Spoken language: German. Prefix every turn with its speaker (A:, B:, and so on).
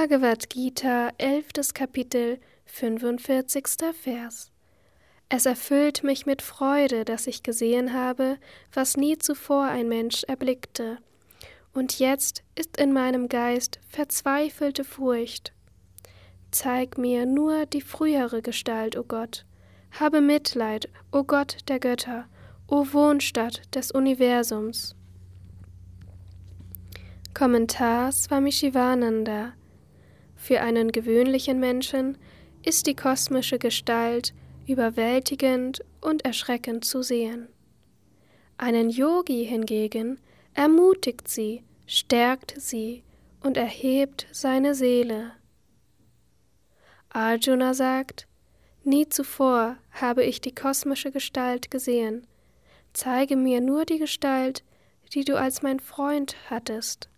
A: Bhagavad Gita, 11. Kapitel, 45. Vers. Es erfüllt mich mit Freude, dass ich gesehen habe, was nie zuvor ein Mensch erblickte. Und jetzt ist in meinem Geist verzweifelte Furcht. Zeig mir nur die frühere Gestalt, o Gott. Habe Mitleid, o Gott der Götter, o Wohnstatt des Universums. Kommentar Swami Shivananda für einen gewöhnlichen Menschen ist die kosmische Gestalt überwältigend und erschreckend zu sehen. Einen Yogi hingegen ermutigt sie, stärkt sie und erhebt seine Seele. Arjuna sagt, Nie zuvor habe ich die kosmische Gestalt gesehen. Zeige mir nur die Gestalt, die du als mein Freund hattest.